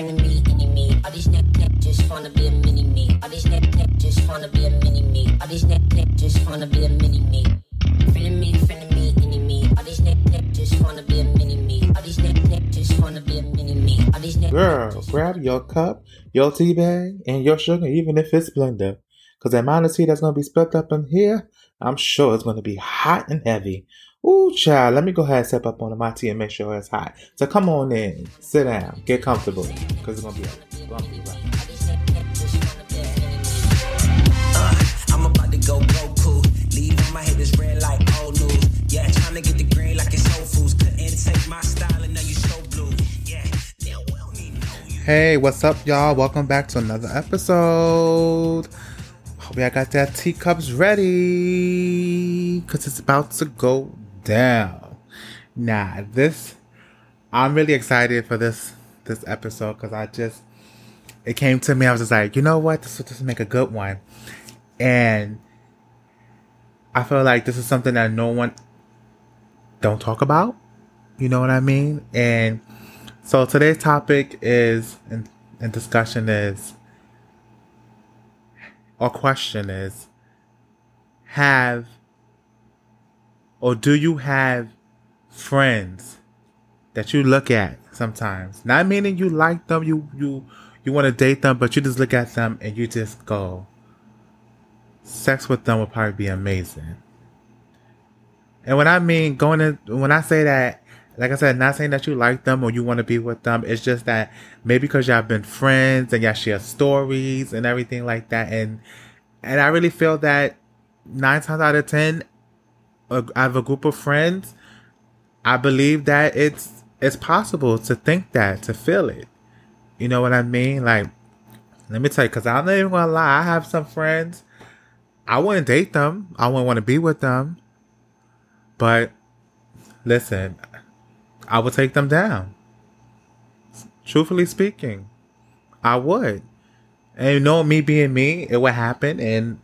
friend of me, me. All these neck neck just wanna be a mini me. All these neck neck just wanna be a mini me. All these neck neck just wanna be a mini me. Friend of me, friend of me, me. All these neck neck just wanna be a mini me. All these neck neck just wanna be a mini me. All these neck Girl, grab your cup, your tea bag, and your sugar, even if it's blender. Cause the amount of tea that's gonna be spilled up in here, I'm sure it's gonna be hot and heavy. Ooh, child, let me go ahead and step up on my tea and make sure it's hot. So come on in, sit down, get comfortable, cause it's gonna be a bumpy ride. All these neck neck just wanna be a mini me. Uh, I'm about to go Goku. Leave my head is red like old news. Yeah, trying to get the green like it's Whole Foods. Couldn't take my style and now you so blue. Yeah, now we don't even know. Hey, what's up, y'all? Welcome back to another episode. Hope y'all got that teacups ready, cause it's about to go down. Nah, this I'm really excited for this this episode because I just it came to me. I was just like, you know what, this will just make a good one, and I feel like this is something that no one don't talk about. You know what I mean? And so today's topic is and, and discussion is or question is have or do you have friends that you look at sometimes? Not meaning you like them, you you you want to date them, but you just look at them and you just go, sex with them would probably be amazing. And when I mean going in, when I say that, like I said, not saying that you like them or you want to be with them. It's just that maybe because y'all been friends and y'all share stories and everything like that. And and I really feel that nine times out of ten, uh, I have a group of friends. I believe that it's it's possible to think that to feel it. You know what I mean? Like, let me tell you, because I'm not even gonna lie. I have some friends. I wouldn't date them. I wouldn't want to be with them. But listen, I would take them down. Truthfully speaking, I would. And you know, me being me, it would happen, and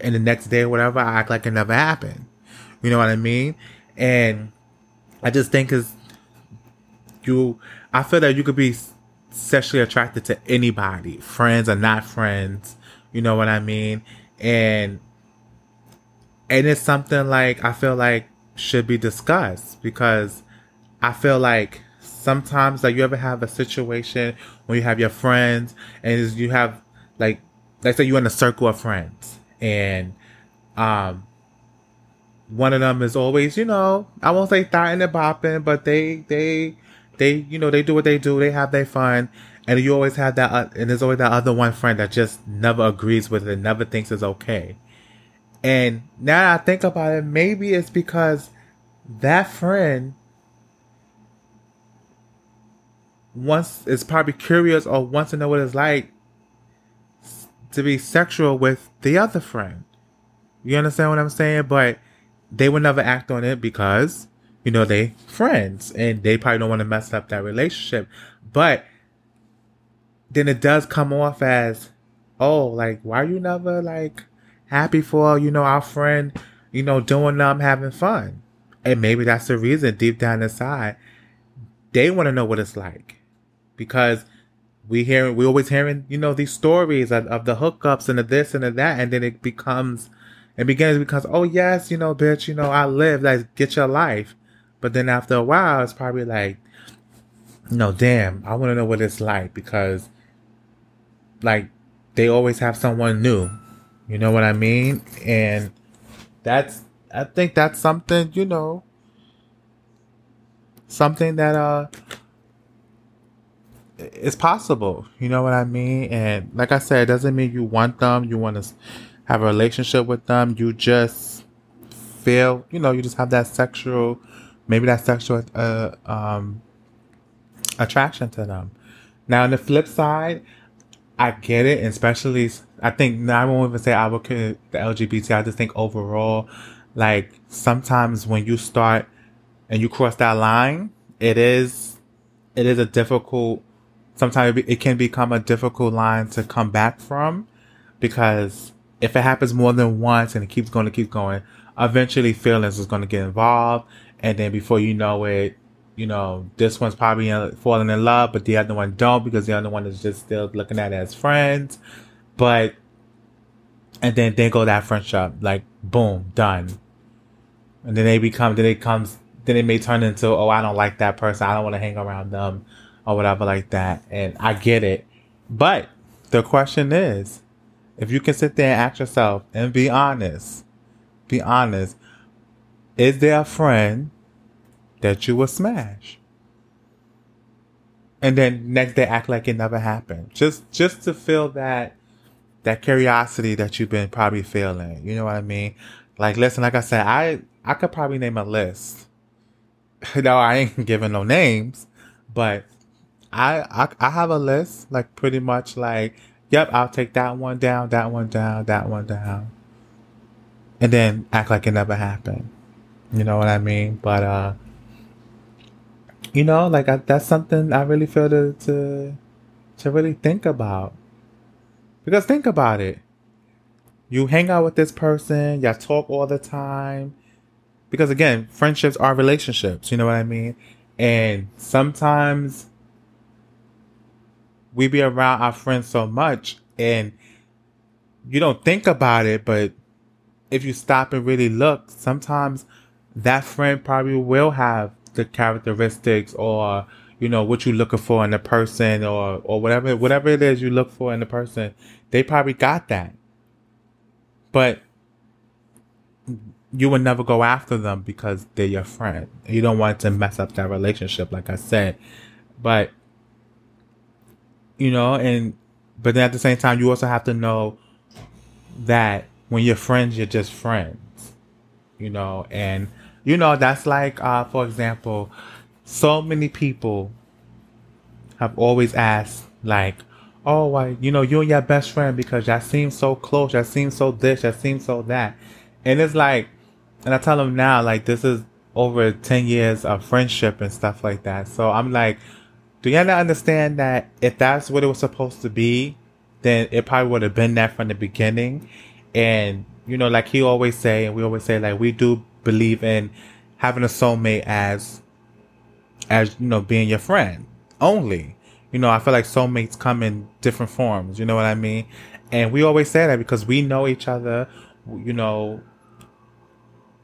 and the next day or whatever, I act like it never happened. You know what I mean? And I just think is you. I feel that you could be sexually attracted to anybody, friends or not friends. You know what I mean? And and it's something like I feel like should be discussed because I feel like sometimes like you ever have a situation when you have your friends and you have like let's say you're in a circle of friends and um one of them is always you know I won't say thotting and bopping but they they they you know they do what they do they have their fun and you always have that uh, and there's always that other one friend that just never agrees with it never thinks it's okay and now I think about it maybe it's because that friend wants is probably curious or wants to know what it's like to be sexual with the other friend. You understand what I'm saying? But they would never act on it because, you know, they friends and they probably don't want to mess up that relationship. But then it does come off as, oh, like, why are you never like happy for, you know, our friend, you know, doing them having fun? And maybe that's the reason deep down inside, they want to know what it's like because we hear we always hearing you know these stories of, of the hookups and the this and the that and then it becomes it begins because oh yes you know bitch you know I live like get your life but then after a while it's probably like know damn I want to know what it's like because like they always have someone new you know what I mean and that's I think that's something you know something that uh it's possible. You know what I mean? And like I said, it doesn't mean you want them, you want to have a relationship with them. You just feel, you know, you just have that sexual, maybe that sexual uh, um, attraction to them. Now, on the flip side, I get it, and especially I think I won't even say I would the LGBT. I just think overall, like sometimes when you start and you cross that line, it is it is a difficult sometimes it can become a difficult line to come back from because if it happens more than once and it keeps going to keep going, eventually feelings is going to get involved. And then before you know it, you know, this one's probably falling in love, but the other one don't because the other one is just still looking at it as friends. But, and then they go that friendship, like, boom, done. And then they become, then it comes, then it may turn into, oh, I don't like that person. I don't want to hang around them or whatever like that. And I get it. But the question is, if you can sit there and ask yourself and be honest, be honest, is there a friend that you will smash? And then next day act like it never happened. Just just to feel that that curiosity that you've been probably feeling. You know what I mean? Like listen, like I said, I I could probably name a list. no, I ain't giving no names, but I, I I have a list, like pretty much like, yep, I'll take that one down, that one down, that one down. And then act like it never happened. You know what I mean? But uh you know, like I, that's something I really feel to to to really think about. Because think about it. You hang out with this person, y'all talk all the time. Because again, friendships are relationships, you know what I mean? And sometimes we be around our friends so much and you don't think about it, but if you stop and really look, sometimes that friend probably will have the characteristics or you know what you're looking for in a person or or whatever whatever it is you look for in a person they probably got that. But you would never go after them because they're your friend. You don't want to mess up that relationship like i said. But you know and but then at the same time you also have to know that when you're friends you're just friends you know and you know, that's like, uh, for example, so many people have always asked, like, oh, why, you know, you and your best friend because y'all seem so close, y'all seem so this, y'all seem so that. And it's like, and I tell them now, like, this is over 10 years of friendship and stuff like that. So I'm like, do y'all not understand that if that's what it was supposed to be, then it probably would have been that from the beginning. And, you know, like he always say, and we always say, like, we do believe in having a soulmate as as you know being your friend only. You know i feel like soulmates come in different forms. You know what i mean? And we always say that because we know each other you know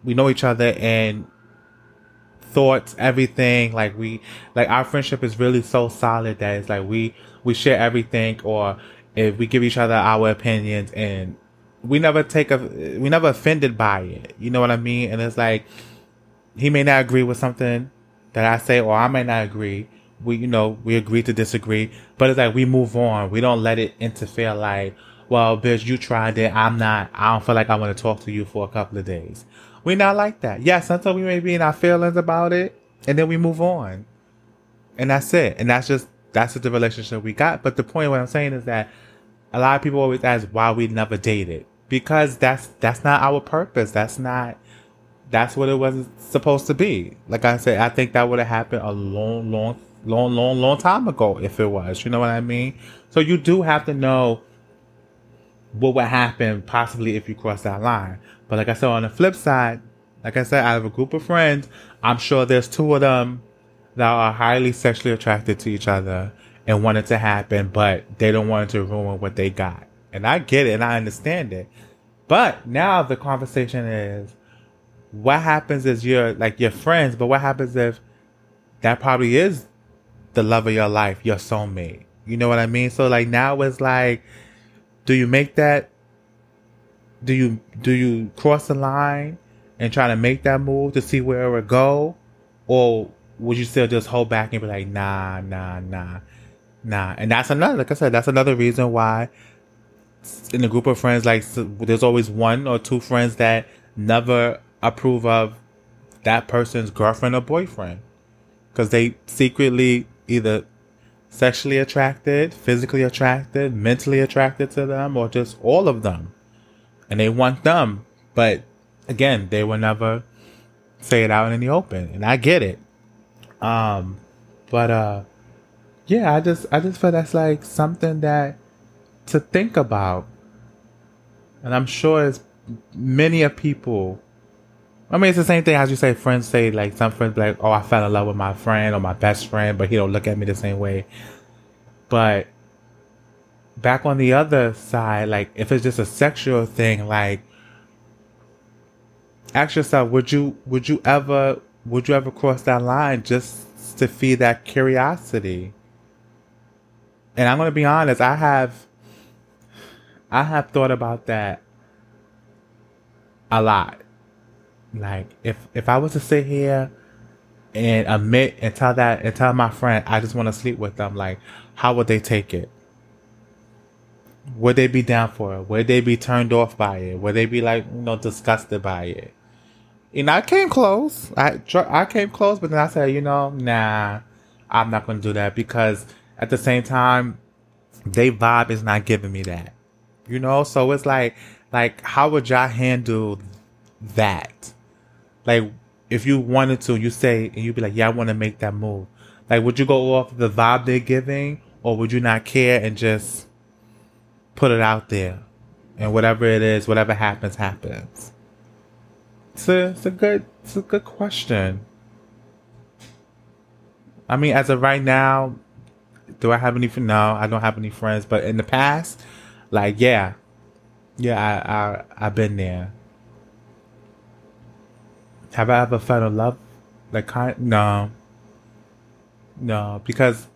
we know each other and thoughts everything like we like our friendship is really so solid that it's like we we share everything or if we give each other our opinions and we never take a we never offended by it. You know what I mean? And it's like he may not agree with something that I say, or I may not agree. We you know we agree to disagree, but it's like we move on. We don't let it interfere. Like, well, bitch, you tried it. I'm not. I don't feel like I want to talk to you for a couple of days. We're not like that. Yeah, sometimes we may be in our feelings about it, and then we move on, and that's it. And that's just that's just the relationship we got. But the point, what I'm saying is that a lot of people always ask why we never dated because that's that's not our purpose. That's not that's what it was supposed to be. Like I said, I think that would have happened a long, long, long, long, long time ago if it was. You know what I mean? So you do have to know what would happen possibly if you cross that line. But like I said, on the flip side, like I said, out of a group of friends, I'm sure there's two of them that are highly sexually attracted to each other and want it to happen, but they don't want it to ruin what they got. And I get it and I understand it. But now the conversation is what happens is you're like your friends, but what happens if that probably is the love of your life, your soulmate? You know what I mean? So like now it's like, do you make that? Do you do you cross the line and try to make that move to see where it would go, or would you still just hold back and be like, nah, nah, nah, nah? And that's another, like I said, that's another reason why in a group of friends, like there's always one or two friends that never approve of that person's girlfriend or boyfriend because they secretly either sexually attracted, physically attracted, mentally attracted to them, or just all of them. And they want them. But again, they will never say it out in the open. And I get it. Um, but, uh, yeah, I just, I just feel that's like something that to think about. And I'm sure as many of people I mean, it's the same thing as you say. Friends say like some friends like, "Oh, I fell in love with my friend or my best friend," but he don't look at me the same way. But back on the other side, like if it's just a sexual thing, like ask yourself, would you would you ever would you ever cross that line just to feed that curiosity? And I'm gonna be honest, I have I have thought about that a lot. Like if if I was to sit here and admit and tell that and tell my friend I just want to sleep with them, like how would they take it? Would they be down for it? Would they be turned off by it? Would they be like you know disgusted by it? And I came close. I I came close, but then I said, you know, nah, I'm not gonna do that because at the same time, they vibe is not giving me that. You know, so it's like, like, how would y'all handle that? Like, if you wanted to, you say, and you'd be like, yeah, I want to make that move. Like, would you go off the vibe they're giving, or would you not care and just put it out there? And whatever it is, whatever happens, happens. It's a, it's a good, it's a good question. I mean, as of right now, do I have any? No, I don't have any friends. But in the past, like, yeah, yeah, I, I, I've been there. Have I ever felt in love? Like, kind? No, no, because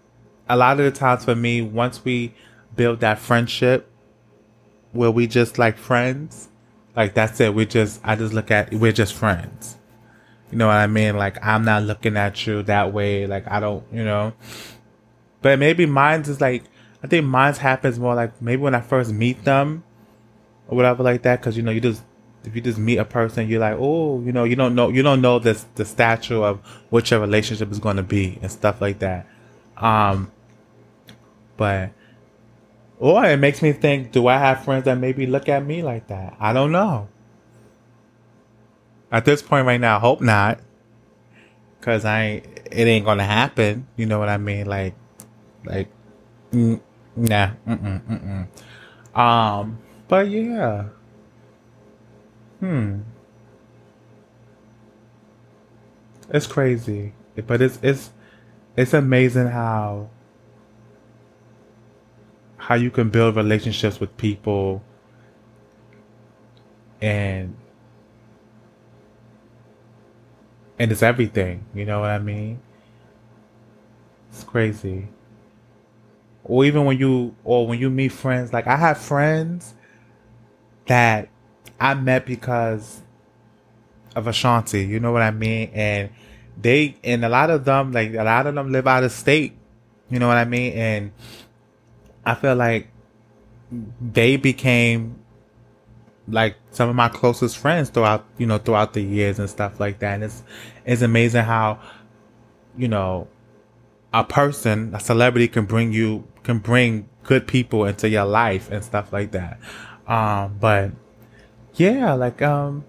a lot of the times for me, once we build that friendship, where we just like friends, like that's it. We just, I just look at, we're just friends. You know what I mean? Like I'm not looking at you that way. Like I don't, you know. But maybe mine's is like I think mine's happens more like maybe when I first meet them or whatever like that. Because you know you just if you just meet a person, you're like, oh, you know, you don't know you don't know this the stature of what your relationship is going to be and stuff like that. Um, but or it makes me think, do I have friends that maybe look at me like that? I don't know. At this point right now, hope not. Cause I ain't, it ain't gonna happen. You know what I mean? Like, like, mm, nah, mm-mm, mm-mm. Um, but yeah. Hmm. It's crazy, but it's it's it's amazing how how you can build relationships with people and and it's everything, you know what I mean? It's crazy. Or even when you or when you meet friends like i have friends that i met because of ashanti you know what i mean? And they and a lot of them like a lot of them live out of state you know what i mean? And i feel like they became like some of my closest friends throughout you know throughout the years and stuff like that and it's it's amazing how you know a person a celebrity can bring you can bring good people into your life and stuff like that. Um, but yeah, like um,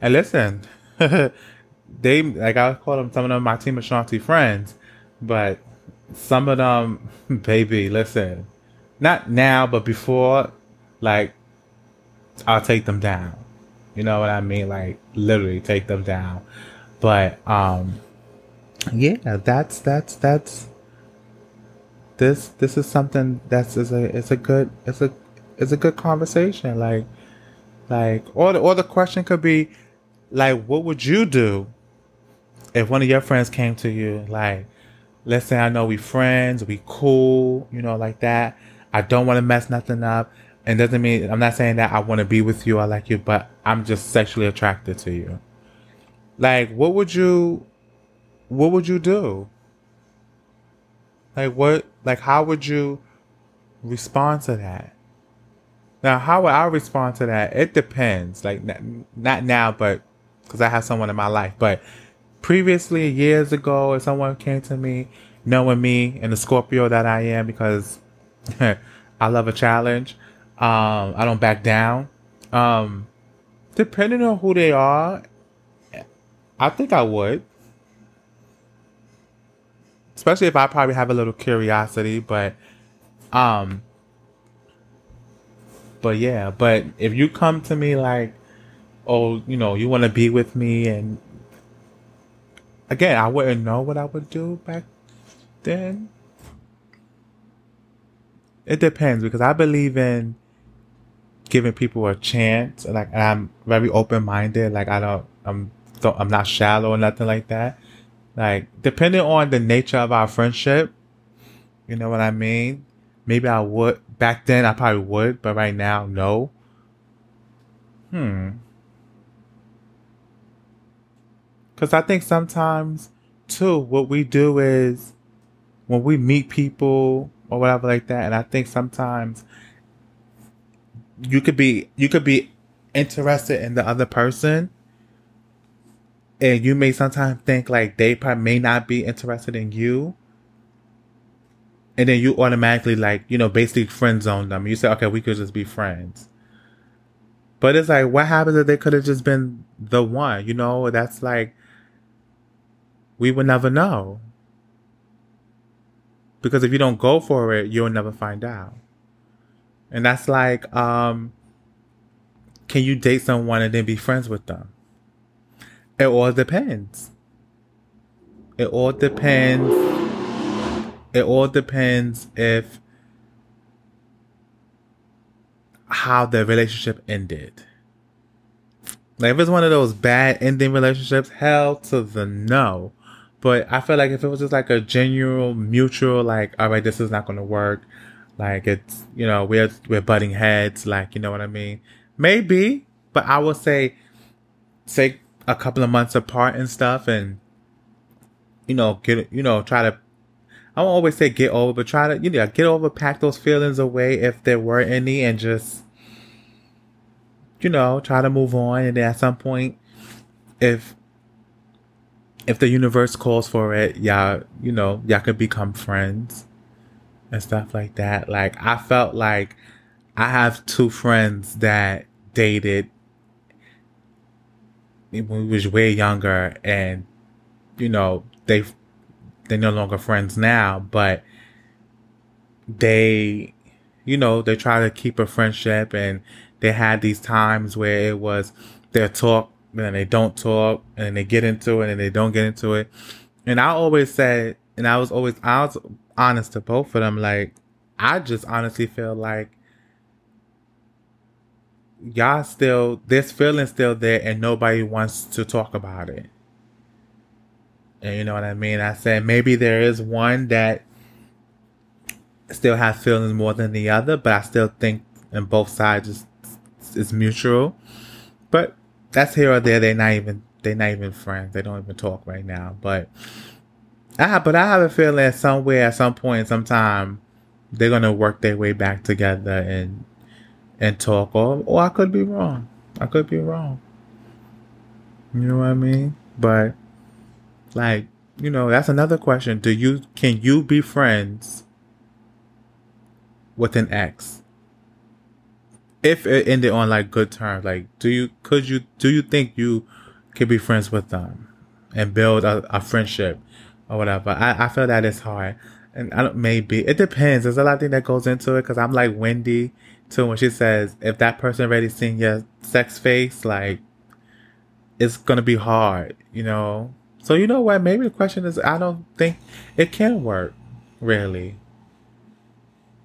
and listen, they like I call them some of them my team of Ashanti friends, but some of them, baby, listen, not now, but before, like I'll take them down. You know what I mean? Like literally take them down. But um, yeah, that's that's that's this this is something that's is a it's a good it's a it's a good conversation. Like like or the or the question could be like what would you do if one of your friends came to you like let's say I know we friends, we cool, you know, like that. I don't want to mess nothing up. And doesn't mean I'm not saying that I want to be with you, I like you, but I'm just sexually attracted to you. Like, what would you what would you do? Like what like how would you respond to that? Now, how would I respond to that? It depends. Like not now, but because I have someone in my life. But previously, years ago, if someone came to me, knowing me and the Scorpio that I am, because I love a challenge, um, I don't back down. Um, depending on who they are, I think I would especially if I probably have a little curiosity, but um but yeah, but if you come to me like oh, you know, you want to be with me. And again, I wouldn't know what I would do back then. It depends because I believe in giving people a chance. Like I'm very open minded. Like I don't, I'm, don't, I'm not shallow or nothing like that. Like depending on the nature of our friendship, you know what I mean. Maybe I would back then. I probably would, but right now, no. Hmm. Because I think sometimes, too, what we do is when we meet people or whatever like that, and I think sometimes you could be you could be interested in the other person and you may sometimes think like they probably may not be interested in you and then you automatically like you know basically friend zone them. You say okay we could just be friends. But it's like what happens if they could have just been the one you know? That's like we will never know. Because if you don't go for it, you'll never find out. And that's like, um, can you date someone and then be friends with them? It all depends. It all depends. It all depends if how the relationship ended. Like if it's one of those bad ending relationships, hell to the no. But I feel like if it was just like a genuine, mutual, like, all right, this is not to work. Like it's, you know, we're, we're butting heads. Like, you know what I mean? Maybe, but I would say take a couple of months apart and stuff and, you know, get, you know, try to, I won't always say get over, but try to, you know, get over, pack those feelings away if there were any and just, you know, try to move on. And at some point, if if the universe calls for it, y'all, you know, y'all could become friends and stuff like that. Like, I felt like I have two friends that dated when we was way younger and, you know, they, they're no longer friends now, but they, you know, they try to keep a friendship and they had these times where it was their talk and they don't talk and they get into it and they don't get into it. And I always said, and I was always, I was honest to both of them. Like, I just honestly feel like y'all still, this feeling still there and nobody wants to talk about it. And you know what I mean? I said maybe there is one that still has feelings more than the other, but I still think in both sides is, is mutual. But that's here or there. They're not even they're not even friends. They don't even talk right now. But I but I have a feeling that somewhere at some point, sometime, they're gonna work their way back together and and talk. Or or I could be wrong. I could be wrong. You know what I mean? But like you know, that's another question. Do you can you be friends with an ex? If it ended on like good terms, like do you could you do you think you could be friends with them and build a, a friendship or whatever? I, I feel that it's hard, and I don't maybe it depends. There's a lot of things that goes into it because I'm like Wendy too when she says if that person already seen your sex face, like it's gonna be hard, you know. So you know what? Maybe the question is I don't think it can work really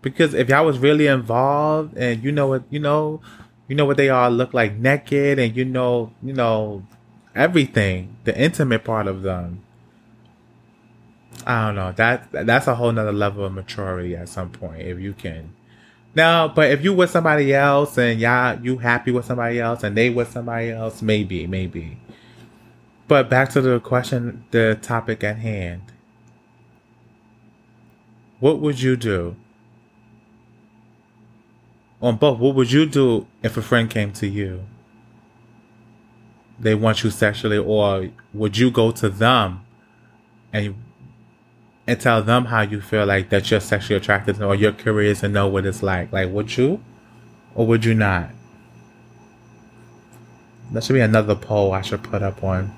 because if y'all was really involved and you know what you know you know what they all look like naked and you know you know everything the intimate part of them i don't know. That that's a whole nother level of maturity at some point if you can. Now but if you with somebody else and y'all you happy with somebody else and they with somebody else maybe maybe. But back to the question the topic at hand. What would you do on both, what would you do if a friend came to you? They want you sexually, or would you go to them and and tell them how you feel like that you're sexually attracted or you're curious and know what it's like? Like, would you, or would you not? That should be another poll I should put up on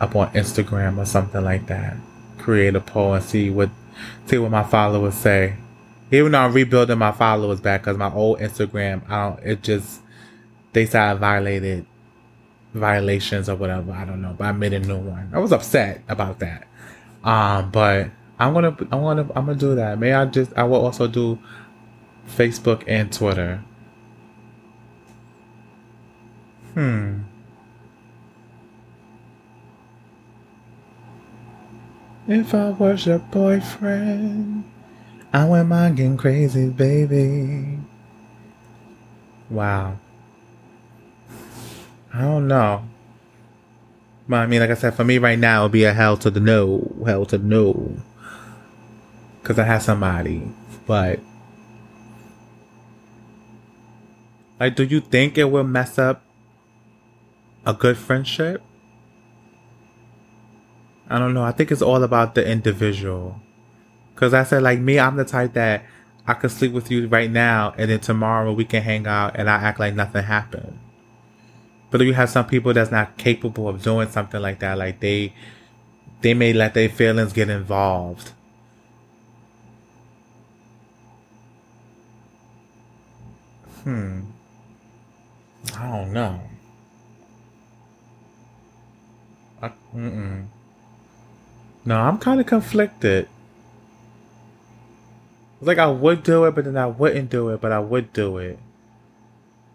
up on Instagram or something like that. Create a poll and see what see what my followers say even though I'm rebuilding my followers back because my old Instagram, I don't, it just they said I violated violations or whatever. I don't know, but I made a new one. I was upset about that. Um, but I'm gonna, I'm gonna, I'm gonna do that. May I just, I will also do Facebook and Twitter. Hmm. If I was your boyfriend, I getting crazy, baby. Wow. I don't know. But I mean, like I said, for me right now, it'll be a hell to the no, hell to the no. Because I have somebody. But, like, do you think it will mess up a good friendship? I don't know. I think it's all about the individual. Because I said, like, me, I'm the type that I could sleep with you right now, and then tomorrow we can hang out and I act like nothing happened. But if you have some people that's not capable of doing something like that. Like they they may let their feelings get involved. Hmm. I don't know. I. No, I'm kind of conflicted. Like I would do it, but then I wouldn't do it, but I would do it.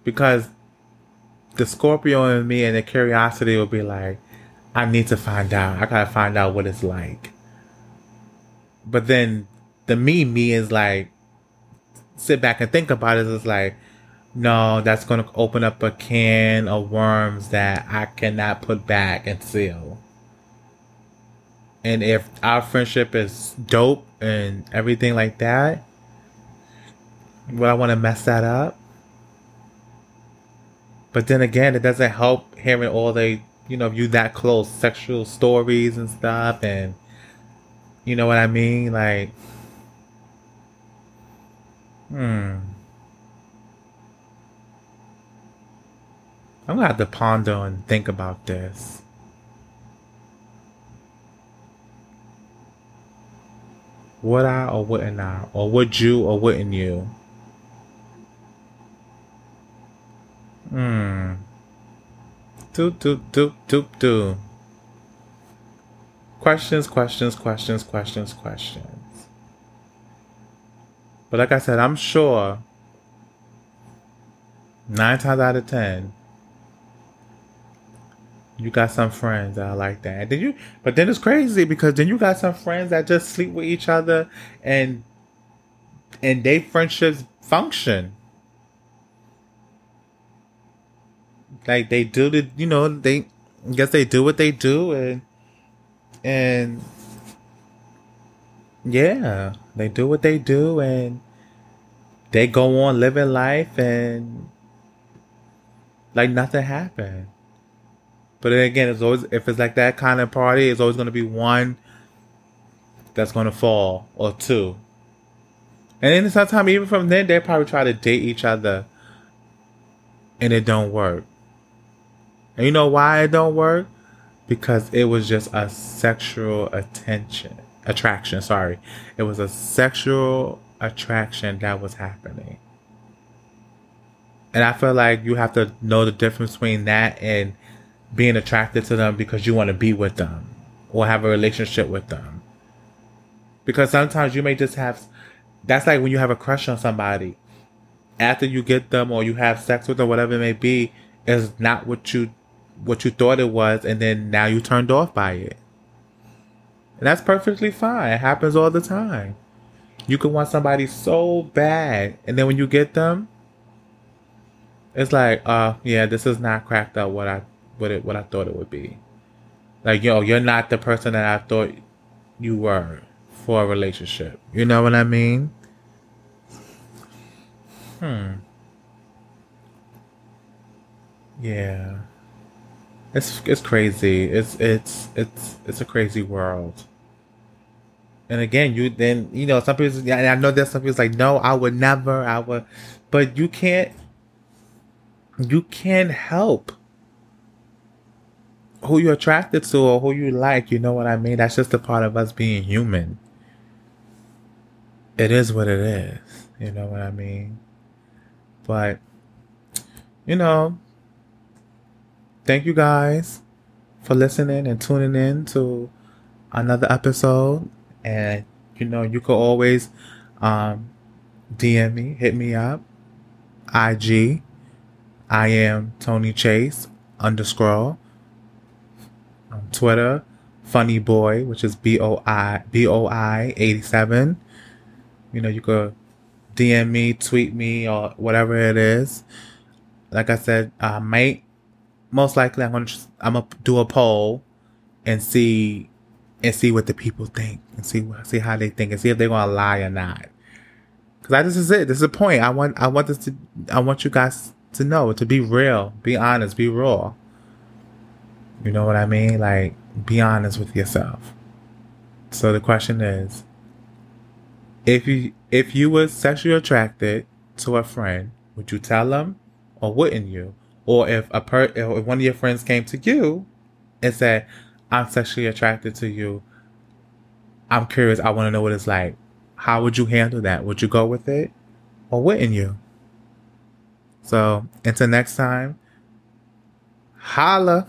Because the Scorpio in me and the curiosity will be like, I need to find out. I gotta find out what it's like. But then the me me is like, sit back and think about it. It's like, no, that's gonna open up a can of worms that I cannot put back and seal. And if our friendship is dope and everything like that, would I want to mess that up? But then again, it doesn't help hearing all the, you know, you that close sexual stories and stuff. And you know what I mean? Like, hmm. I'm gonna have to ponder and think about this. Would I or wouldn't I? Or would you or wouldn't you? Hmm. Do do do do do. Questions, questions, questions, questions, questions. But like I said, I'm sure nine times out of ten, you got some friends that are like that. Then you, but then it's crazy because then you got some friends that just sleep with each other and and they friendships function. like they do the you know they I guess they do what they do and and yeah they do what they do and they go on living life and like nothing happened but then again it's always if it's like that kind of party it's always going to be one that's going to fall or two and then sometimes even from then they probably try to date each other and it don't work and you know why it don't work? Because it was just a sexual attention attraction, sorry. It was a sexual attraction that was happening. And I feel like you have to know the difference between that and being attracted to them because you want to be with them or have a relationship with them. Because sometimes you may just have that's like when you have a crush on somebody. After you get them or you have sex with them, whatever it may be, is not what you what you thought it was, and then now you turned off by it. And that's perfectly fine. It happens all the time. You can want somebody so bad, and then when you get them, it's like, uh, yeah, this is not cracked up what I what it what I thought it would be. Like, yo, you're not the person that I thought you were for a relationship. You know what I mean? Hmm. Yeah. It's it's crazy. It's it's it's it's a crazy world. And again, you then you know some people. And I know there's some people like, no, I would never. I would, but you can't. You can't help who you're attracted to or who you like. You know what I mean? That's just a part of us being human. It is what it is. You know what I mean? But you know, thank you guys for listening and tuning in to another episode. And you know, you could always um, DM me, hit me up, IG. I am Tony Chase underscore Twitter, Funny Boi, which is B O I B O I eighty seven. You know, you could DM me, tweet me, or whatever it is. Like I said, I might most likely I'm gonna I'm gonna do a poll and see and see what the people think and see see how they think and see if they're gonna lie or not. Cause I, this is it. This is the point. I want I want this to I want you guys to know to be real, be honest, be raw. You know what I mean? Like be honest with yourself. So the question is, if you if you were sexually attracted to a friend, would you tell them or wouldn't you? Or if a per if one of your friends came to you and said, "I'm sexually attracted to you," I'm curious. I want to know what it's like. How would you handle that? Would you go with it, or wouldn't you? So until next time, holla.